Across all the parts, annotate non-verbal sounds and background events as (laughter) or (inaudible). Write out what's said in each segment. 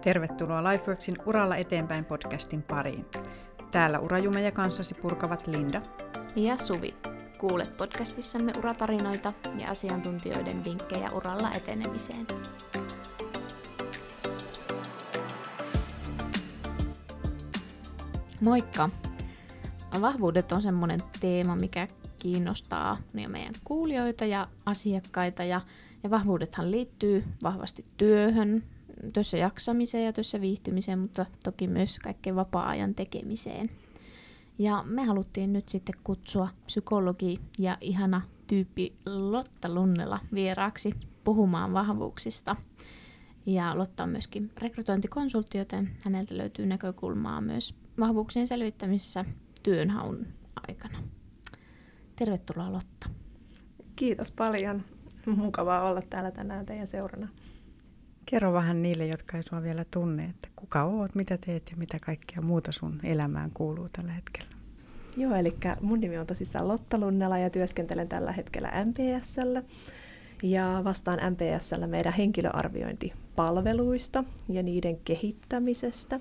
Tervetuloa Lifeworksin Uralla eteenpäin podcastin pariin. Täällä urajumeja kanssasi purkavat Linda ja Suvi. Kuulet podcastissamme uratarinoita ja asiantuntijoiden vinkkejä uralla etenemiseen. Moikka! Vahvuudet on semmoinen teema, mikä kiinnostaa niin meidän kuulijoita ja asiakkaita. Ja, ja vahvuudethan liittyy vahvasti työhön, työssä jaksamiseen ja työssä viihtymiseen, mutta toki myös kaikkeen vapaa-ajan tekemiseen. Ja me haluttiin nyt sitten kutsua psykologi ja ihana tyyppi Lotta Lunnela vieraaksi puhumaan vahvuuksista. Ja Lotta on myöskin rekrytointikonsultti, joten häneltä löytyy näkökulmaa myös vahvuuksien selvittämisessä työnhaun aikana. Tervetuloa Lotta. Kiitos paljon. Mukavaa olla täällä tänään teidän seurana. Kerro vähän niille, jotka ei sua vielä tunne, että kuka oot, mitä teet ja mitä kaikkea muuta sun elämään kuuluu tällä hetkellä. Joo, eli mun nimi on tosissaan Lotta Lunnela ja työskentelen tällä hetkellä MPSllä. Ja vastaan MPSllä meidän henkilöarviointipalveluista ja niiden kehittämisestä.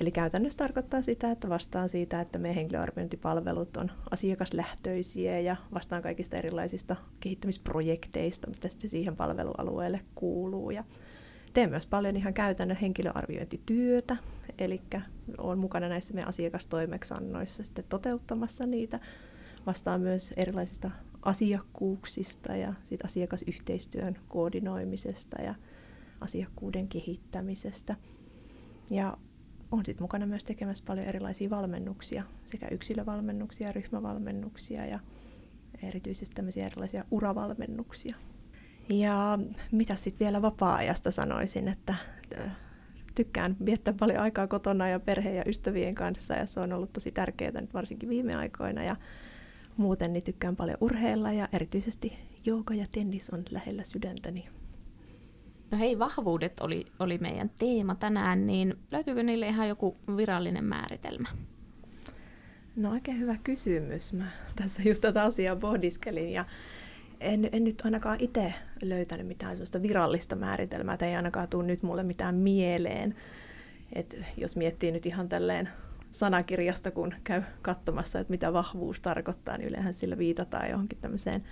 Eli käytännössä tarkoittaa sitä, että vastaan siitä, että meidän henkilöarviointipalvelut on asiakaslähtöisiä ja vastaan kaikista erilaisista kehittämisprojekteista, mitä sitten siihen palvelualueelle kuuluu. Ja teen myös paljon ihan käytännön henkilöarviointityötä, eli olen mukana näissä meidän asiakastoimeksannoissa sitten toteuttamassa niitä. Vastaan myös erilaisista asiakkuuksista ja sit asiakasyhteistyön koordinoimisesta ja asiakkuuden kehittämisestä. Ja olen sitten mukana myös tekemässä paljon erilaisia valmennuksia, sekä yksilövalmennuksia, ryhmävalmennuksia ja erityisesti tämmöisiä erilaisia uravalmennuksia. Ja mitä sitten vielä vapaa-ajasta sanoisin, että tykkään viettää paljon aikaa kotona ja perheen ja ystävien kanssa ja se on ollut tosi tärkeää nyt varsinkin viime aikoina ja muuten niin tykkään paljon urheilla ja erityisesti jooga ja tennis on lähellä sydäntäni. No hei, vahvuudet oli, oli meidän teema tänään, niin löytyykö niille ihan joku virallinen määritelmä? No oikein hyvä kysymys. Mä tässä just tätä asiaa pohdiskelin ja en, en nyt ainakaan itse löytänyt mitään sellaista virallista määritelmää, tai ei ainakaan tule nyt mulle mitään mieleen. Et jos miettii nyt ihan tälleen sanakirjasta, kun käy katsomassa, että mitä vahvuus tarkoittaa, niin yleensähän sillä viitataan johonkin tämmöiseen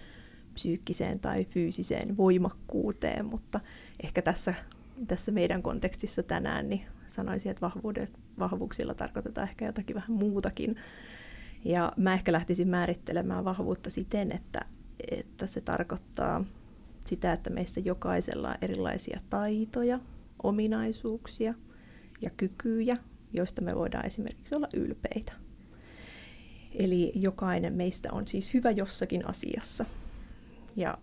psyykkiseen tai fyysiseen voimakkuuteen, mutta ehkä tässä, tässä meidän kontekstissa tänään niin sanoisin, että vahvuudet, vahvuuksilla tarkoitetaan ehkä jotakin vähän muutakin. Ja mä ehkä lähtisin määrittelemään vahvuutta siten, että että se tarkoittaa sitä, että meistä jokaisella on erilaisia taitoja, ominaisuuksia ja kykyjä, joista me voidaan esimerkiksi olla ylpeitä. Eli jokainen meistä on siis hyvä jossakin asiassa. Ja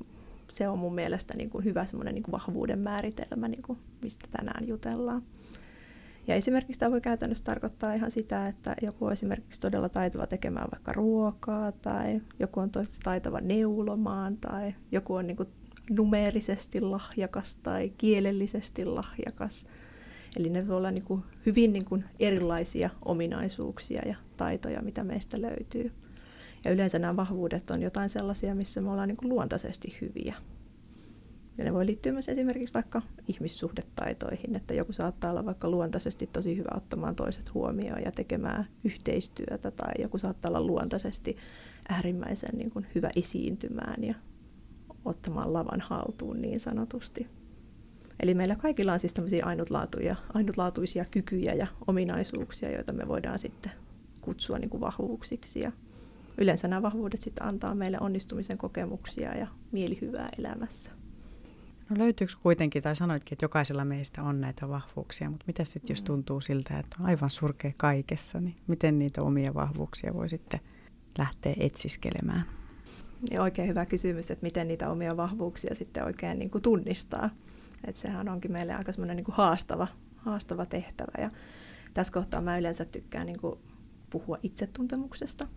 se on mun mielestä niin kuin hyvä niin kuin vahvuuden määritelmä, niin kuin mistä tänään jutellaan. Ja esimerkiksi tämä voi käytännössä tarkoittaa ihan sitä, että joku on esimerkiksi todella taitava tekemään vaikka ruokaa, tai joku on tosi taitava neulomaan, tai joku on niin kuin numeerisesti lahjakas tai kielellisesti lahjakas. Eli ne voi olla niin kuin hyvin niin kuin erilaisia ominaisuuksia ja taitoja, mitä meistä löytyy. Ja yleensä nämä vahvuudet on jotain sellaisia, missä me ollaan niin kuin luontaisesti hyviä. Ja ne voi liittyä myös esimerkiksi vaikka ihmissuhdetaitoihin, että joku saattaa olla vaikka luontaisesti tosi hyvä ottamaan toiset huomioon ja tekemään yhteistyötä, tai joku saattaa olla luontaisesti äärimmäisen niin kuin hyvä esiintymään ja ottamaan lavan haltuun niin sanotusti. Eli meillä kaikilla on siis tämmöisiä ainutlaatuja, ainutlaatuisia kykyjä ja ominaisuuksia, joita me voidaan sitten kutsua niin kuin vahvuuksiksi. Ja yleensä nämä vahvuudet sitten antaa meille onnistumisen kokemuksia ja mielihyvää elämässä. No löytyykö kuitenkin, tai sanoitkin, että jokaisella meistä on näitä vahvuuksia, mutta mitä sitten jos mm. tuntuu siltä, että on aivan surkea kaikessa, niin miten niitä omia vahvuuksia voi sitten lähteä etsiskelemään? Ja oikein hyvä kysymys, että miten niitä omia vahvuuksia sitten oikein niin kuin tunnistaa. Että sehän onkin meille aika semmoinen niin kuin haastava, haastava tehtävä. Ja tässä kohtaa mä yleensä tykkään niin kuin puhua itsetuntemuksesta.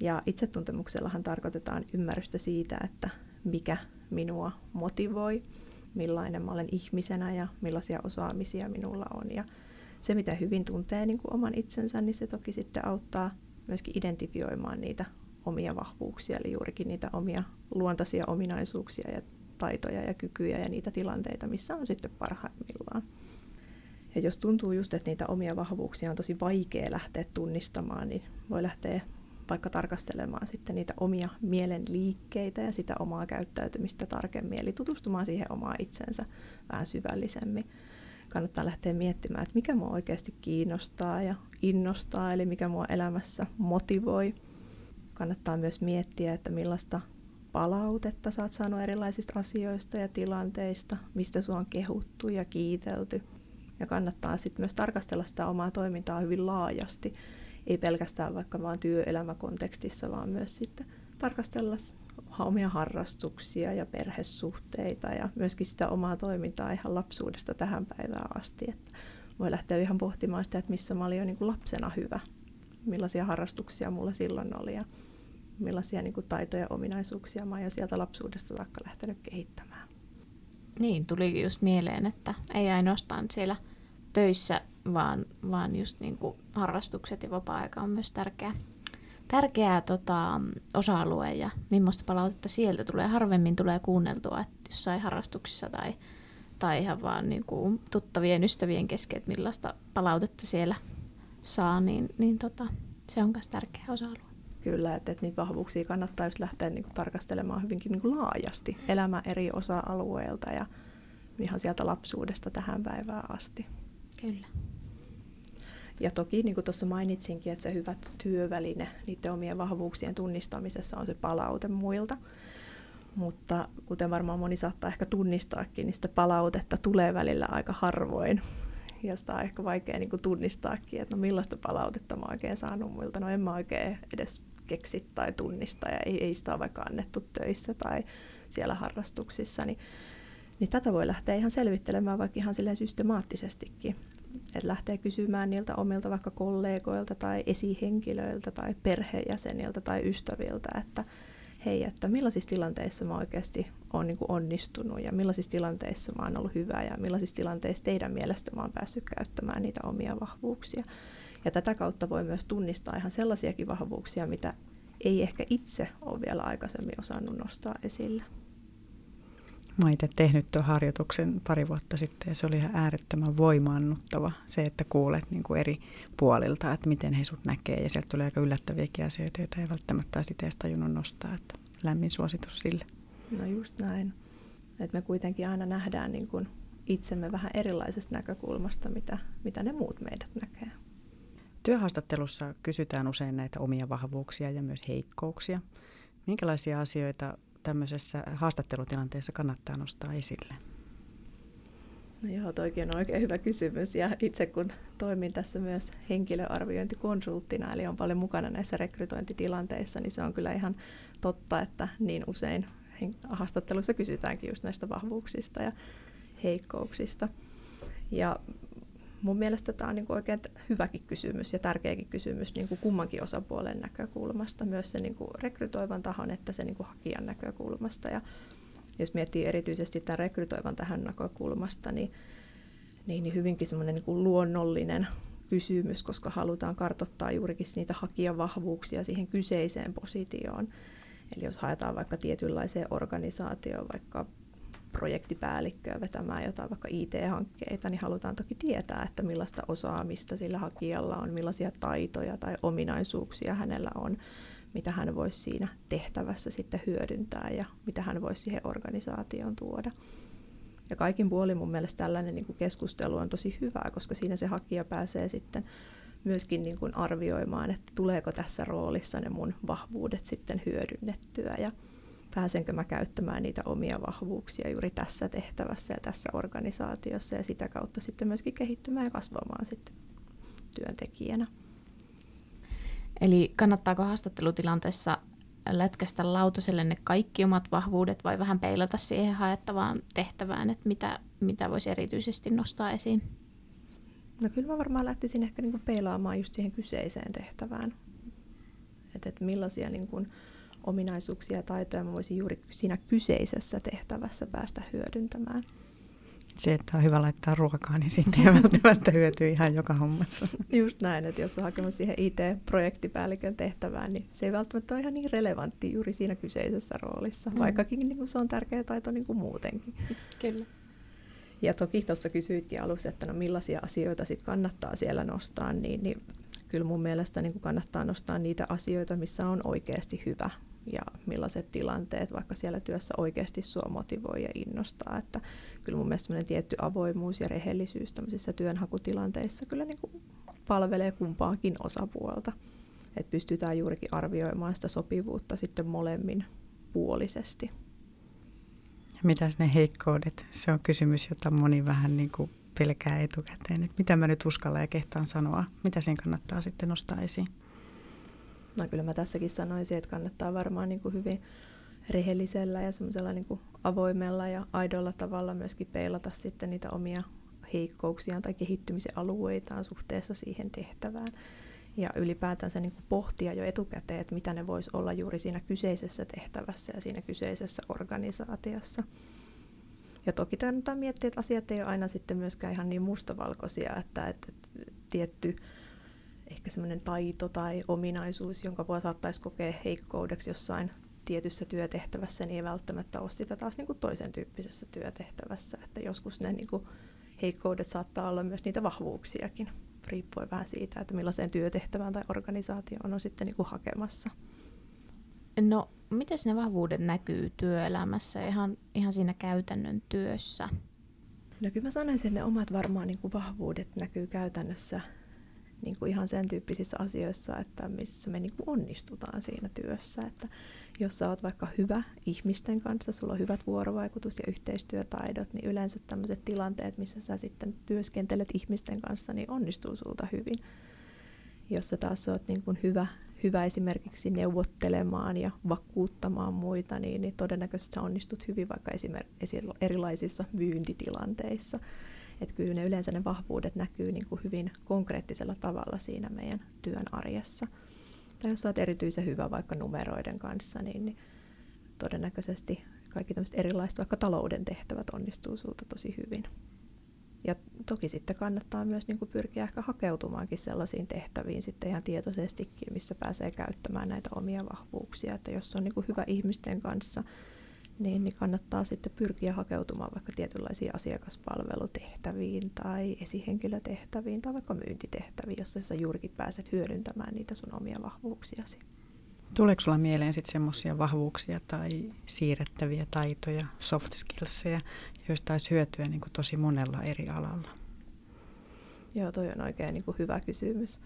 Ja itsetuntemuksellahan tarkoitetaan ymmärrystä siitä, että mikä minua motivoi, millainen mä olen ihmisenä ja millaisia osaamisia minulla on. Ja se, mitä hyvin tuntee niin kuin oman itsensä, niin se toki sitten auttaa myöskin identifioimaan niitä omia vahvuuksia, eli juurikin niitä omia luontaisia ominaisuuksia ja taitoja ja kykyjä ja niitä tilanteita, missä on sitten parhaimmillaan. Ja jos tuntuu just, että niitä omia vahvuuksia on tosi vaikea lähteä tunnistamaan, niin voi lähteä vaikka tarkastelemaan sitten niitä omia mielen liikkeitä ja sitä omaa käyttäytymistä tarkemmin, eli tutustumaan siihen omaa itsensä vähän syvällisemmin. Kannattaa lähteä miettimään, että mikä mua oikeasti kiinnostaa ja innostaa, eli mikä mua elämässä motivoi. Kannattaa myös miettiä, että millaista palautetta oot saanut erilaisista asioista ja tilanteista, mistä sua on kehuttu ja kiitelty. Ja kannattaa sitten myös tarkastella sitä omaa toimintaa hyvin laajasti, ei pelkästään vaikka vaan työelämäkontekstissa, vaan myös sitten tarkastella omia harrastuksia ja perhesuhteita ja myöskin sitä omaa toimintaa ihan lapsuudesta tähän päivään asti. Että voi lähteä ihan pohtimaan sitä, että missä mä olin jo niin kuin lapsena hyvä, millaisia harrastuksia mulla silloin oli ja millaisia niin kuin taitoja ja ominaisuuksia mä oon jo sieltä lapsuudesta saakka lähtenyt kehittämään. Niin, tuli just mieleen, että ei ainoastaan siellä töissä, vaan, vaan just niin kuin harrastukset ja vapaa-aika on myös tärkeä, tärkeä tota, osa-alue ja millaista palautetta sieltä tulee. Harvemmin tulee kuunneltua, että jossain harrastuksissa tai, tai ihan vaan niin kuin tuttavien ystävien kesken, että millaista palautetta siellä saa, niin, niin tota, se on myös tärkeä osa-alue. Kyllä, että, että niitä vahvuuksia kannattaa just lähteä niin kuin, tarkastelemaan hyvinkin niin kuin laajasti elämä eri osa-alueilta ja ihan sieltä lapsuudesta tähän päivään asti. Kyllä. Ja toki, niin kuin tuossa mainitsinkin, että se hyvä työväline niiden omien vahvuuksien tunnistamisessa on se palaute muilta. Mutta kuten varmaan moni saattaa ehkä tunnistaakin, niin sitä palautetta tulee välillä aika harvoin. Ja sitä on ehkä vaikea niin kuin tunnistaakin, että no millaista palautetta mä oikein saanut muilta. No en mä oikein edes keksi tai tunnista ja ei, ei sitä ole vaikka annettu töissä tai siellä harrastuksissa. Niin niin tätä voi lähteä ihan selvittelemään vaikka ihan silleen systemaattisestikin. Että lähtee kysymään niiltä omilta vaikka kollegoilta tai esihenkilöiltä tai perheenjäseniltä tai ystäviltä, että hei, että millaisissa tilanteissa mä oikeasti olen niin onnistunut ja millaisissa tilanteissa mä oon ollut hyvä ja millaisissa tilanteissa teidän mielestä mä oon päässyt käyttämään niitä omia vahvuuksia. Ja tätä kautta voi myös tunnistaa ihan sellaisiakin vahvuuksia, mitä ei ehkä itse ole vielä aikaisemmin osannut nostaa esille. Mä itse tehnyt tuon harjoituksen pari vuotta sitten ja se oli ihan äärettömän voimaannuttava se, että kuulet niin kuin eri puolilta, että miten he sut näkee ja sieltä tulee aika yllättäviäkin asioita, joita ei välttämättä olisi edes tajunnut nostaa, että lämmin suositus sille. No just näin, että me kuitenkin aina nähdään niin kuin itsemme vähän erilaisesta näkökulmasta, mitä, mitä ne muut meidät näkee. Työhaastattelussa kysytään usein näitä omia vahvuuksia ja myös heikkouksia. Minkälaisia asioita tämmöisessä haastattelutilanteessa kannattaa nostaa esille? No joo, toikin on oikein hyvä kysymys. Ja itse kun toimin tässä myös henkilöarviointikonsulttina, eli on paljon mukana näissä rekrytointitilanteissa, niin se on kyllä ihan totta, että niin usein haastatteluissa kysytäänkin just näistä vahvuuksista ja heikkouksista. Ja mun mielestä tämä on niin oikein hyväkin kysymys ja tärkeäkin kysymys niin kuin kummankin osapuolen näkökulmasta, myös se niin kuin rekrytoivan tahon että se niin kuin hakijan näkökulmasta. Ja jos miettii erityisesti tämän rekrytoivan tähän näkökulmasta, niin, niin, niin hyvinkin semmoinen niin luonnollinen kysymys, koska halutaan kartoittaa juurikin niitä hakijan vahvuuksia siihen kyseiseen positioon. Eli jos haetaan vaikka tietynlaiseen organisaatioon, vaikka projektipäällikköä vetämään jotain vaikka IT-hankkeita, niin halutaan toki tietää, että millaista osaamista sillä hakijalla on, millaisia taitoja tai ominaisuuksia hänellä on, mitä hän voisi siinä tehtävässä sitten hyödyntää ja mitä hän voisi siihen organisaatioon tuoda. Ja kaikin puolin mun mielestä tällainen niin keskustelu on tosi hyvää, koska siinä se hakija pääsee sitten myöskin niin kuin arvioimaan, että tuleeko tässä roolissa ne mun vahvuudet sitten hyödynnettyä. Ja pääsenkö mä käyttämään niitä omia vahvuuksia juuri tässä tehtävässä ja tässä organisaatiossa ja sitä kautta sitten myöskin kehittymään ja kasvamaan sitten työntekijänä. Eli kannattaako haastattelutilanteessa lätkästä lautaselle ne kaikki omat vahvuudet vai vähän peilata siihen haettavaan tehtävään, että mitä, mitä voisi erityisesti nostaa esiin? No kyllä mä varmaan lähtisin ehkä niinku peilaamaan just siihen kyseiseen tehtävään. Että et millaisia niinku, ominaisuuksia ja taitoja mä voisin juuri siinä kyseisessä tehtävässä päästä hyödyntämään. Se, että on hyvä laittaa ruokaa, niin siitä ei välttämättä hyötyy ihan joka hommassa. Just näin, että jos on hakemassa siihen IT-projektipäällikön tehtävään, niin se ei välttämättä ole ihan niin relevantti juuri siinä kyseisessä roolissa, mm. vaikkakin niin kuin se on tärkeä taito niin kuin muutenkin. Kyllä. Ja toki tuossa kysyitkin alussa, että no millaisia asioita sitten kannattaa siellä nostaa, niin, niin kyllä mun mielestä niin kannattaa nostaa niitä asioita, missä on oikeasti hyvä ja millaiset tilanteet vaikka siellä työssä oikeasti sua motivoi ja innostaa. Että kyllä mun mielestä tietty avoimuus ja rehellisyys tämmöisissä työnhakutilanteissa kyllä niin kuin palvelee kumpaakin osapuolta. Että pystytään juurikin arvioimaan sitä sopivuutta sitten molemmin puolisesti. Mitä ne heikkoudet? Se on kysymys, jota moni vähän niin kuin pelkää etukäteen. Että mitä mä nyt uskallan ja kehtaan sanoa? Mitä siinä kannattaa sitten nostaa esiin? No kyllä mä tässäkin sanoisin, että kannattaa varmaan niin kuin hyvin rehellisellä ja semmoisella niin avoimella ja aidolla tavalla myöskin peilata sitten niitä omia heikkouksiaan tai kehittymisen alueitaan suhteessa siihen tehtävään. Ja ylipäätänsä niin kuin pohtia jo etukäteen, että mitä ne voisi olla juuri siinä kyseisessä tehtävässä ja siinä kyseisessä organisaatiossa. Ja toki kannattaa miettiä, että asiat ei ole aina sitten myöskään ihan niin mustavalkoisia, että, että tietty ehkä semmoinen taito tai ominaisuus, jonka voi saattaisi kokea heikkoudeksi jossain tietyssä työtehtävässä, niin ei välttämättä ole sitä taas niin kuin toisen tyyppisessä työtehtävässä. Että joskus ne niin kuin heikkoudet saattaa olla myös niitä vahvuuksiakin, riippuen vähän siitä, että millaiseen työtehtävään tai organisaatioon on sitten niin kuin hakemassa. No, miten ne vahvuudet näkyy työelämässä, ihan, ihan siinä käytännön työssä? No kyllä mä sanoisin, että ne omat varmaan niin kuin vahvuudet näkyy käytännössä niin kuin ihan sen tyyppisissä asioissa, että missä me niin kuin onnistutaan siinä työssä. Että jos sä oot vaikka hyvä ihmisten kanssa, sulla on hyvät vuorovaikutus- ja yhteistyötaidot, niin yleensä tämmöiset tilanteet, missä sä sitten työskentelet ihmisten kanssa, niin onnistuu sulta hyvin. Jos sä taas oot niin kuin hyvä, hyvä esimerkiksi neuvottelemaan ja vakuuttamaan muita, niin, niin todennäköisesti sä onnistut hyvin vaikka esimerkiksi erilaisissa myyntitilanteissa. Että kyllä ne yleensä ne vahvuudet näkyy niin kuin hyvin konkreettisella tavalla siinä meidän työn arjessa. Tai jos olet erityisen hyvä vaikka numeroiden kanssa, niin, niin todennäköisesti kaikki tämmöiset erilaiset vaikka talouden tehtävät onnistuu sulta tosi hyvin. Ja toki sitten kannattaa myös niin kuin pyrkiä ehkä hakeutumaankin sellaisiin tehtäviin sitten ihan tietoisestikin, missä pääsee käyttämään näitä omia vahvuuksia. Että jos on niin kuin hyvä ihmisten kanssa, niin, niin kannattaa sitten pyrkiä hakeutumaan vaikka tietynlaisiin asiakaspalvelutehtäviin tai esihenkilötehtäviin tai vaikka myyntitehtäviin, jossa sä juurikin pääset hyödyntämään niitä sun omia vahvuuksiasi. Tuleeko sulla mieleen sitten semmoisia vahvuuksia tai siirrettäviä taitoja, soft skillsia, joista olisi hyötyä niin kuin tosi monella eri alalla? Joo, toi on oikein niin kuin hyvä kysymys.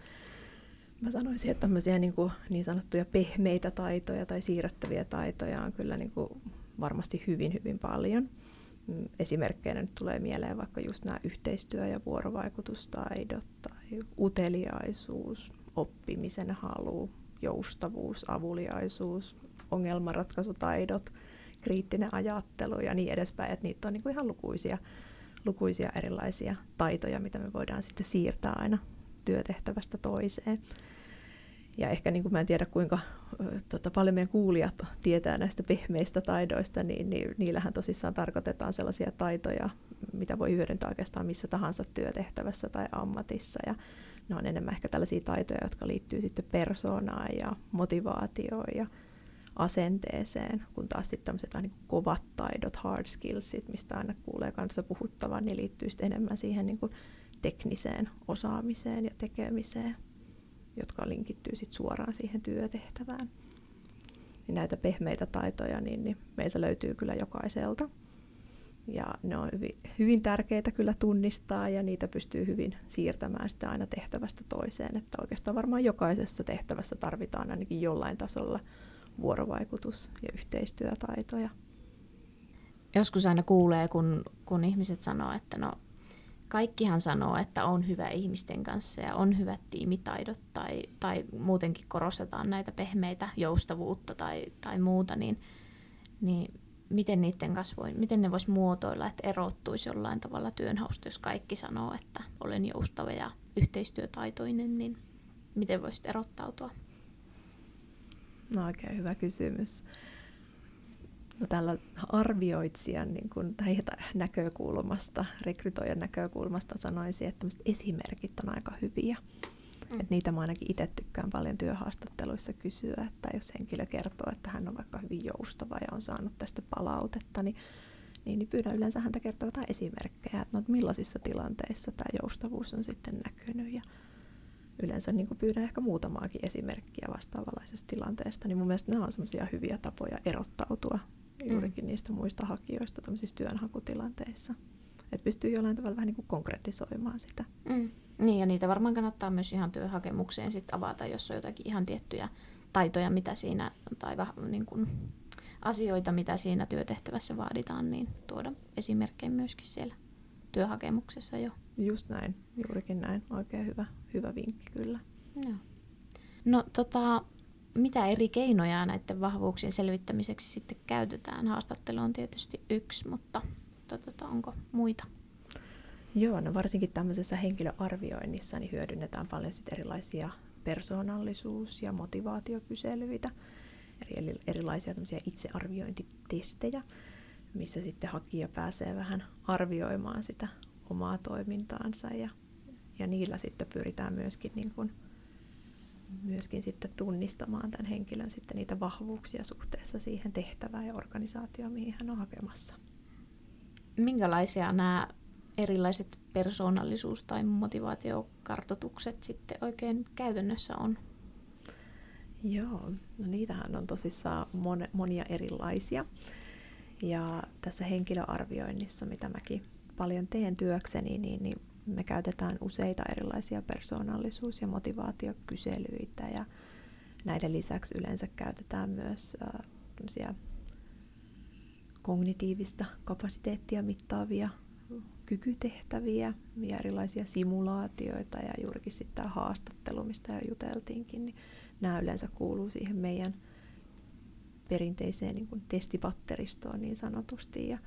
Mä sanoisin, että tämmöisiä niin, kuin niin sanottuja pehmeitä taitoja tai siirrettäviä taitoja on kyllä niin kuin varmasti hyvin, hyvin paljon. Mm, esimerkkeinä nyt tulee mieleen vaikka just nämä yhteistyö- ja vuorovaikutustaidot tai uteliaisuus, oppimisen halu, joustavuus, avuliaisuus, ongelmanratkaisutaidot, kriittinen ajattelu ja niin edespäin. Että niitä on niin kuin ihan lukuisia, lukuisia erilaisia taitoja, mitä me voidaan sitten siirtää aina työtehtävästä toiseen. Ja ehkä niin kuin mä en tiedä, kuinka tota, paljon meidän kuulijat tietää näistä pehmeistä taidoista, niin, niin niillähän tosissaan tarkoitetaan sellaisia taitoja, mitä voi hyödyntää oikeastaan missä tahansa työtehtävässä tai ammatissa. Ja ne on enemmän ehkä tällaisia taitoja, jotka liittyy sitten persoonaan ja motivaatioon ja asenteeseen, kun taas sitten tämmöiset niin kovat taidot, hard skillsit, mistä aina kuulee kanssa puhuttavan, niin liittyy sitten enemmän siihen niin kuin tekniseen osaamiseen ja tekemiseen jotka linkittyy sit suoraan siihen työtehtävään. Niin näitä pehmeitä taitoja niin, niin meiltä löytyy kyllä jokaiselta. Ja ne on hyvin, hyvin tärkeitä kyllä tunnistaa ja niitä pystyy hyvin siirtämään sitä aina tehtävästä toiseen. Että oikeastaan varmaan jokaisessa tehtävässä tarvitaan ainakin jollain tasolla vuorovaikutus- ja yhteistyötaitoja. Joskus aina kuulee, kun, kun ihmiset sanoo, että no kaikkihan sanoo, että on hyvä ihmisten kanssa ja on hyvät tiimitaidot tai, tai muutenkin korostetaan näitä pehmeitä joustavuutta tai, tai muuta, niin, niin miten niiden kasvoi, miten ne voisi muotoilla, että erottuisi jollain tavalla työnhausta, jos kaikki sanoo, että olen joustava ja yhteistyötaitoinen, niin miten voisit erottautua? No oikein hyvä kysymys tällä arvioitsijan niin kuin, tai näkökulmasta, rekrytoijan näkökulmasta sanoisin, että esimerkit on aika hyviä. Mm. Et niitä mä ainakin itse tykkään paljon työhaastatteluissa kysyä, että jos henkilö kertoo, että hän on vaikka hyvin joustava ja on saanut tästä palautetta, niin niin, niin pyydän yleensä häntä kertoa jotain esimerkkejä, että no, millaisissa tilanteissa tämä joustavuus on sitten näkynyt. Ja yleensä niin kuin pyydän ehkä muutamaakin esimerkkiä vastaavanlaisesta tilanteesta, niin mun mielestä nämä on semmoisia hyviä tapoja erottautua mm. juurikin niistä muista hakijoista tämmöisissä työnhakutilanteissa. Että pystyy jollain tavalla vähän niin kuin konkretisoimaan sitä. Mm. Niin, ja niitä varmaan kannattaa myös ihan työhakemukseen sit avata, jos on jotakin ihan tiettyjä taitoja, mitä siinä, tai niin kuin, asioita, mitä siinä työtehtävässä vaaditaan, niin tuoda esimerkkejä myöskin siellä työhakemuksessa jo. Just näin, juurikin näin. Oikein hyvä, hyvä vinkki kyllä. No, no tota, mitä eri keinoja näiden vahvuuksien selvittämiseksi sitten käytetään? Haastattelu on tietysti yksi, mutta tota, onko muita? Joo, no varsinkin tämmöisessä henkilöarvioinnissa niin hyödynnetään paljon sit erilaisia persoonallisuus- ja motivaatiokyselyitä, eli erilaisia itsearviointitestejä, missä sitten hakija pääsee vähän arvioimaan sitä omaa toimintaansa ja, ja niillä sitten pyritään myöskin, niin kuin, myöskin sitten tunnistamaan tämän henkilön sitten niitä vahvuuksia suhteessa siihen tehtävään ja organisaatioon, mihin hän on hakemassa. Minkälaisia nämä erilaiset persoonallisuus- tai motivaatiokartoitukset sitten oikein käytännössä on? Joo, no niitähän on tosissaan mon, monia erilaisia. Ja tässä henkilöarvioinnissa, mitä mäkin paljon teen työkseni, niin, niin me käytetään useita erilaisia persoonallisuus- ja motivaatiokyselyitä. Ja näiden lisäksi yleensä käytetään myös äh, kognitiivista kapasiteettia mittaavia kykytehtäviä ja erilaisia simulaatioita ja juurikin sitten tämä haastattelu, mistä jo juteltiinkin, niin nämä yleensä kuuluu siihen meidän perinteiseen niin testipatteristoon niin sanotusti. Ja,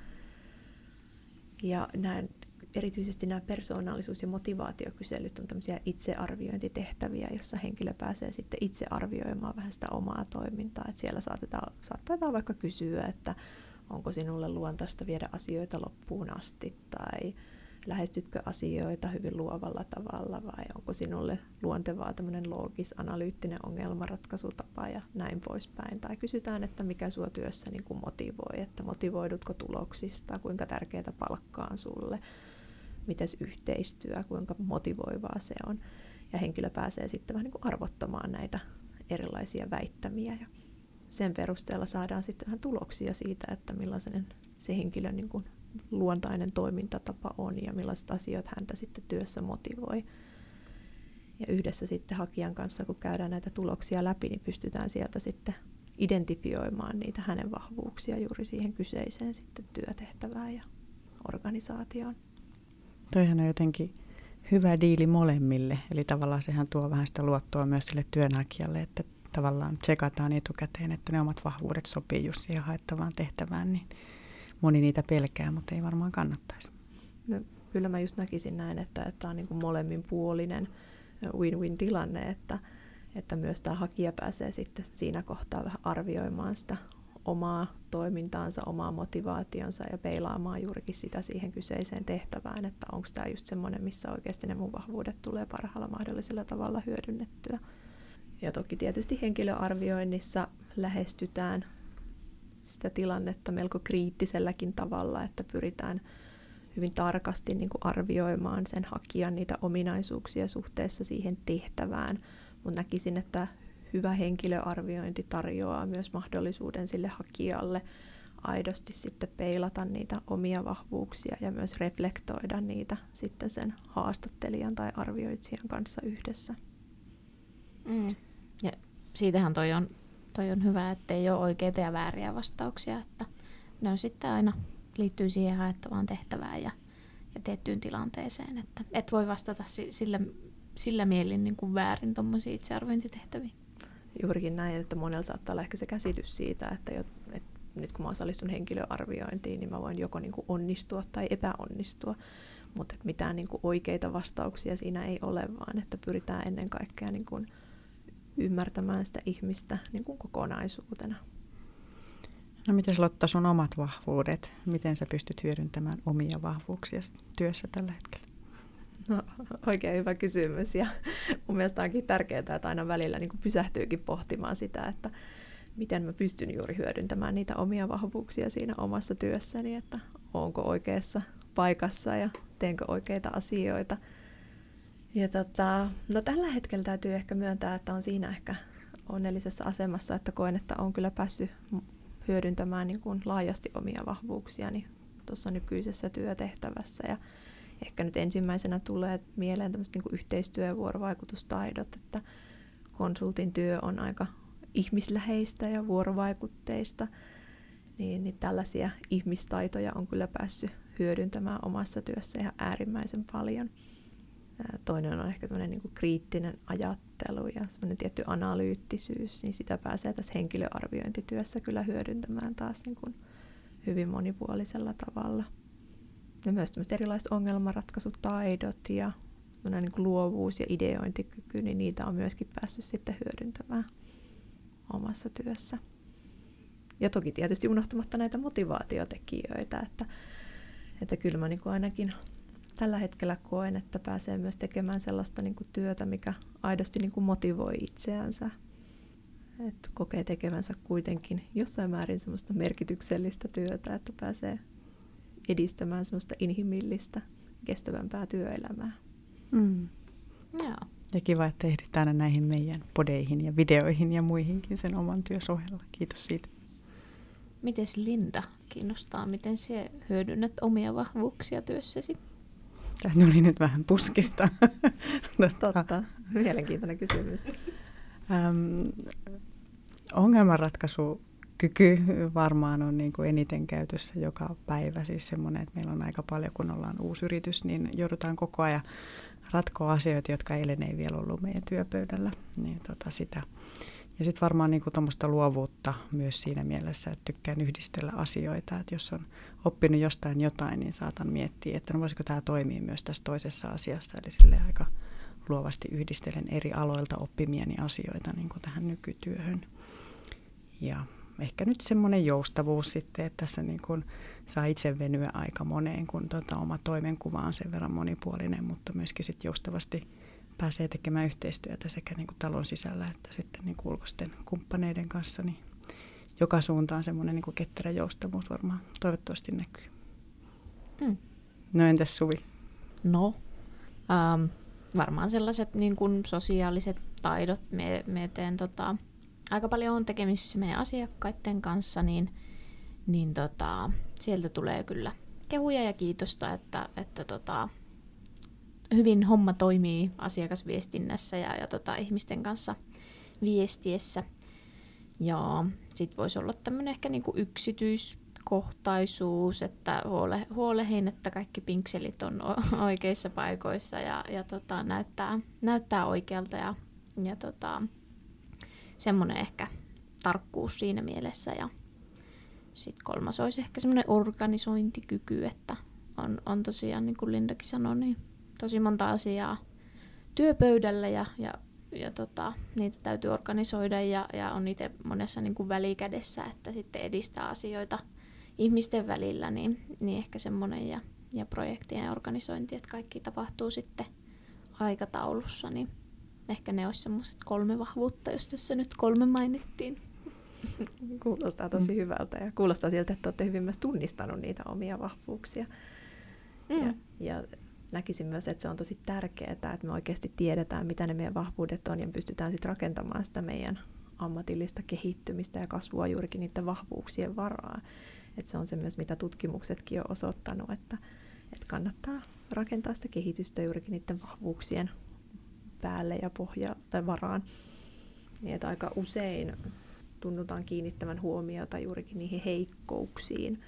ja näin, erityisesti nämä persoonallisuus- ja motivaatiokyselyt on tämmöisiä itsearviointitehtäviä, jossa henkilö pääsee sitten itse arvioimaan vähän sitä omaa toimintaa. Että siellä saatetaan, saattaa vaikka kysyä, että onko sinulle luontaista viedä asioita loppuun asti tai lähestytkö asioita hyvin luovalla tavalla vai onko sinulle luontevaa tämmöinen loogis-analyyttinen ongelmanratkaisutapa ja näin poispäin. Tai kysytään, että mikä sua työssä niin kuin motivoi, että motivoidutko tuloksista, kuinka tärkeää palkkaa on sulle, miten yhteistyö, kuinka motivoivaa se on. Ja henkilö pääsee sitten vähän niin arvottamaan näitä erilaisia väittämiä ja sen perusteella saadaan sitten vähän tuloksia siitä, että millaisen se henkilön niin kuin luontainen toimintatapa on ja millaiset asiat häntä sitten työssä motivoi. Ja yhdessä sitten hakijan kanssa, kun käydään näitä tuloksia läpi, niin pystytään sieltä sitten identifioimaan niitä hänen vahvuuksia juuri siihen kyseiseen sitten työtehtävään ja organisaatioon. Toihan on jotenkin hyvä diili molemmille, eli tavallaan sehän tuo vähän sitä luottoa myös sille työnhakijalle, että tavallaan tsekataan etukäteen, että ne omat vahvuudet sopii just siihen haettavaan tehtävään, niin moni niitä pelkää, mutta ei varmaan kannattaisi. No, kyllä mä just näkisin näin, että tämä on niin kuin molemminpuolinen win-win tilanne, että, että myös tämä hakija pääsee sitten siinä kohtaa vähän arvioimaan sitä omaa toimintaansa, omaa motivaationsa ja peilaamaan juurikin sitä siihen kyseiseen tehtävään, että onko tämä just semmoinen, missä oikeasti ne mun vahvuudet tulee parhaalla mahdollisella tavalla hyödynnettyä. Ja toki tietysti henkilöarvioinnissa lähestytään sitä tilannetta melko kriittiselläkin tavalla, että pyritään hyvin tarkasti niin kuin arvioimaan sen hakijan niitä ominaisuuksia suhteessa siihen tehtävään. Mutta näkisin, että hyvä henkilöarviointi tarjoaa myös mahdollisuuden sille hakijalle aidosti sitten peilata niitä omia vahvuuksia ja myös reflektoida niitä sitten sen haastattelijan tai arvioitsijan kanssa yhdessä. Mm. Ja siitähän toi on, toi on hyvä, että ei ole oikeita ja vääriä vastauksia, että ne on sitten aina liittyy siihen haettavaan tehtävään ja, ja tiettyyn tilanteeseen, että et voi vastata sillä, sillä mielin niin kuin väärin tuommoisiin itsearviointitehtäviin. Juurikin näin, että monella saattaa olla ehkä se käsitys siitä, että, jo, että nyt kun mä osallistun henkilöarviointiin, niin mä voin joko niin kuin onnistua tai epäonnistua, mutta mitään niin kuin oikeita vastauksia siinä ei ole, vaan että pyritään ennen kaikkea niin kuin ymmärtämään sitä ihmistä niin kuin kokonaisuutena. No miten Lotta sun omat vahvuudet? Miten sä pystyt hyödyntämään omia vahvuuksia työssä tällä hetkellä? No, (laughs) oikein hyvä kysymys ja mun mielestä onkin tärkeää, että aina välillä niin pysähtyykin pohtimaan sitä, että miten mä pystyn juuri hyödyntämään niitä omia vahvuuksia siinä omassa työssäni, että onko oikeassa paikassa ja teenkö oikeita asioita. Ja tota, no tällä hetkellä täytyy ehkä myöntää, että on siinä ehkä onnellisessa asemassa, että koen, että on kyllä päässyt hyödyntämään niin kuin laajasti omia vahvuuksiani tuossa nykyisessä työtehtävässä. Ja ehkä nyt ensimmäisenä tulee mieleen tämmöiset niin yhteistyö- ja vuorovaikutustaidot, että konsultin työ on aika ihmisläheistä ja vuorovaikutteista, niin, niin tällaisia ihmistaitoja on kyllä päässyt hyödyntämään omassa työssä ihan äärimmäisen paljon. Toinen on ehkä tämmöinen niin kriittinen ajattelu ja semmoinen tietty analyyttisyys, niin sitä pääsee tässä henkilöarviointityössä kyllä hyödyntämään taas niin kuin hyvin monipuolisella tavalla. Ja myös erilaiset ongelmanratkaisutaidot ja niin kuin luovuus ja ideointikyky, niin niitä on myöskin päässyt sitten hyödyntämään omassa työssä. Ja toki tietysti unohtamatta näitä motivaatiotekijöitä, että, että kyllä mä niin kuin ainakin tällä hetkellä koen, että pääsee myös tekemään sellaista niin kuin työtä, mikä aidosti niin kuin motivoi itseänsä. Että kokee tekevänsä kuitenkin jossain määrin semmoista merkityksellistä työtä, että pääsee edistämään semmoista inhimillistä, kestävämpää työelämää. Mm. Joo. Ja kiva, että ehdit aina näihin meidän podeihin ja videoihin ja muihinkin sen oman työs ohella. Kiitos siitä. Mites Linda kiinnostaa, miten sinä hyödynnät omia vahvuuksia työssäsi? Tämä tuli nyt vähän puskista. (laughs) Totta, mielenkiintoinen kysymys. Ähm, ongelmanratkaisu kyky varmaan on niin kuin eniten käytössä joka päivä. Siis semmoinen, että meillä on aika paljon, kun ollaan uusi yritys, niin joudutaan koko ajan ratkoa asioita, jotka eilen ei vielä ollut meidän työpöydällä. Niin tota sitä. Ja sitten varmaan niin tuommoista luovuutta myös siinä mielessä, että tykkään yhdistellä asioita. Että jos on oppinut jostain jotain, niin saatan miettiä, että no voisiko tämä toimia myös tässä toisessa asiassa. Eli sille aika luovasti yhdistelen eri aloilta oppimieni asioita niin tähän nykytyöhön. Ja ehkä nyt semmoinen joustavuus sitten, että tässä niin kuin saa itse venyä aika moneen, kun tota oma toimenkuva on sen verran monipuolinen, mutta myöskin sitten joustavasti pääsee tekemään yhteistyötä sekä niin kuin talon sisällä että sitten niin kuin ulkoisten kumppaneiden kanssa, niin joka suuntaan semmoinen niin kuin ketterä joustavuus varmaan toivottavasti näkyy. Mm. No entäs Suvi? No, ähm, varmaan sellaiset niin kuin sosiaaliset taidot. Me, me teen tota, aika paljon on tekemisissä meidän asiakkaiden kanssa, niin, niin tota, sieltä tulee kyllä kehuja ja kiitosta, että, että tota, hyvin homma toimii asiakasviestinnässä ja, ja tota, ihmisten kanssa viestiessä. Ja sitten voisi olla tämmöinen ehkä niinku yksityiskohtaisuus, että huole, huolehin, että kaikki pinkselit on oikeissa paikoissa ja, ja tota, näyttää, näyttää oikealta ja, ja tota, semmoinen ehkä tarkkuus siinä mielessä. Ja sitten kolmas olisi ehkä semmoinen organisointikyky, että on, on tosiaan, niin kuin Lindakin sanoi, niin tosi monta asiaa työpöydällä ja, ja, ja tota, niitä täytyy organisoida ja, ja on itse monessa niin kuin välikädessä, että sitten edistää asioita ihmisten välillä, niin, niin ehkä semmoinen ja, ja projektien organisointi, että kaikki tapahtuu sitten aikataulussa, niin ehkä ne olisi semmoiset kolme vahvuutta, jos tässä nyt kolme mainittiin. (laughs) Kuulostaa tosi mm. hyvältä ja kuulostaa siltä, että olette hyvin myös tunnistanut niitä omia vahvuuksia. Mm. Ja, ja näkisin myös, että se on tosi tärkeää, että me oikeasti tiedetään, mitä ne meidän vahvuudet on ja pystytään sitten rakentamaan sitä meidän ammatillista kehittymistä ja kasvua juurikin niiden vahvuuksien varaan. Että se on se myös, mitä tutkimuksetkin on osoittanut, että, että kannattaa rakentaa sitä kehitystä juurikin niiden vahvuuksien päälle ja pohja tai varaan. Niin, että aika usein tunnutaan kiinnittävän huomiota juurikin niihin heikkouksiin,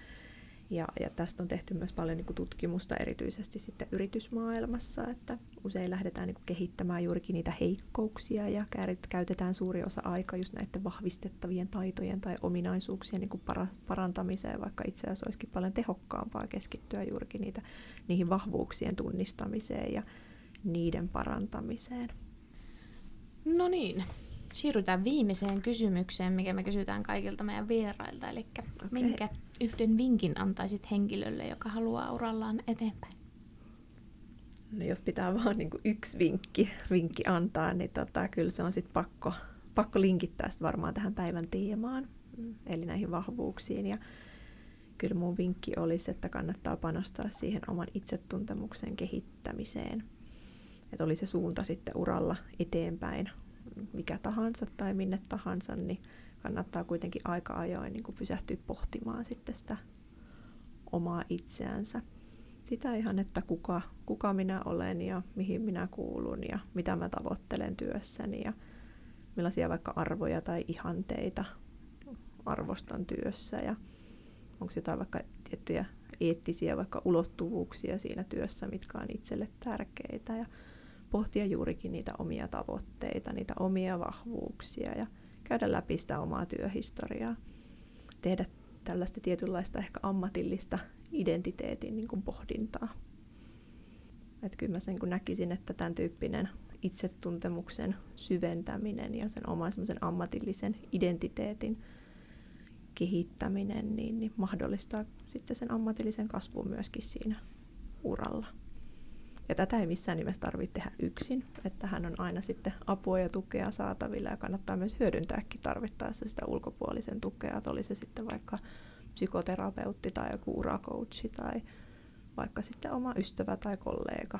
ja, ja tästä on tehty myös paljon niin kuin tutkimusta erityisesti sitten yritysmaailmassa, että usein lähdetään niin kuin kehittämään juurikin niitä heikkouksia ja käytetään suuri osa aikaa just näiden vahvistettavien taitojen tai ominaisuuksien niin parantamiseen, vaikka itse asiassa olisikin paljon tehokkaampaa keskittyä juurikin niitä, niihin vahvuuksien tunnistamiseen ja niiden parantamiseen. No niin, siirrytään viimeiseen kysymykseen, mikä me kysytään kaikilta meidän vierailta. Eli okay. minkä yhden vinkin antaisit henkilölle, joka haluaa urallaan eteenpäin? No jos pitää vaan niin kuin yksi vinkki, vinkki antaa, niin tota, kyllä se on sitten pakko, pakko linkittää sit varmaan tähän päivän teemaan, eli näihin vahvuuksiin. Ja, kyllä mun vinkki olisi, että kannattaa panostaa siihen oman itsetuntemuksen kehittämiseen. Että oli se suunta sitten uralla eteenpäin, mikä tahansa tai minne tahansa, niin kannattaa kuitenkin aika ajoin niin pysähtyä pohtimaan sitten sitä omaa itseänsä. Sitä ihan, että kuka, kuka minä olen ja mihin minä kuulun ja mitä mä tavoittelen työssäni ja millaisia vaikka arvoja tai ihanteita arvostan työssä ja onko jotain vaikka tiettyjä eettisiä vaikka ulottuvuuksia siinä työssä, mitkä on itselle tärkeitä ja pohtia juurikin niitä omia tavoitteita, niitä omia vahvuuksia ja käydä läpi sitä omaa työhistoriaa. Tehdä tällaista tietynlaista ehkä ammatillista identiteetin niin kuin pohdintaa. Et kyllä mä sen kun näkisin, että tämän tyyppinen itsetuntemuksen syventäminen ja sen oman ammatillisen identiteetin kehittäminen niin, niin mahdollistaa sitten sen ammatillisen kasvun myöskin siinä uralla. Ja tätä ei missään nimessä tarvitse tehdä yksin, että hän on aina sitten apua ja tukea saatavilla ja kannattaa myös hyödyntääkin tarvittaessa sitä ulkopuolisen tukea, että oli se sitten vaikka psykoterapeutti tai joku urakoutsi tai vaikka sitten oma ystävä tai kollega.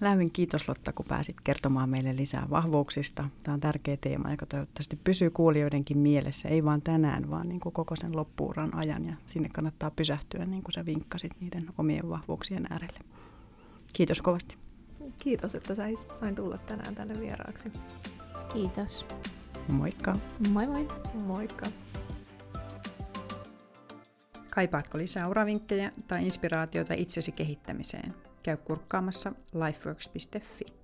Lämmin kiitos Lotta, kun pääsit kertomaan meille lisää vahvuuksista. Tämä on tärkeä teema, joka toivottavasti pysyy kuulijoidenkin mielessä, ei vain tänään, vaan niin kuin koko sen loppuuran ajan. Ja sinne kannattaa pysähtyä, niin kuin sä vinkkasit, niiden omien vahvuuksien äärelle. Kiitos kovasti. Kiitos, että sain tulla tänään tänne vieraaksi. Kiitos. Moikka. Moi moi. Moikka. Kaipaatko lisää uravinkkejä tai inspiraatiota itsesi kehittämiseen? Käy kurkkaamassa lifeworks.fi.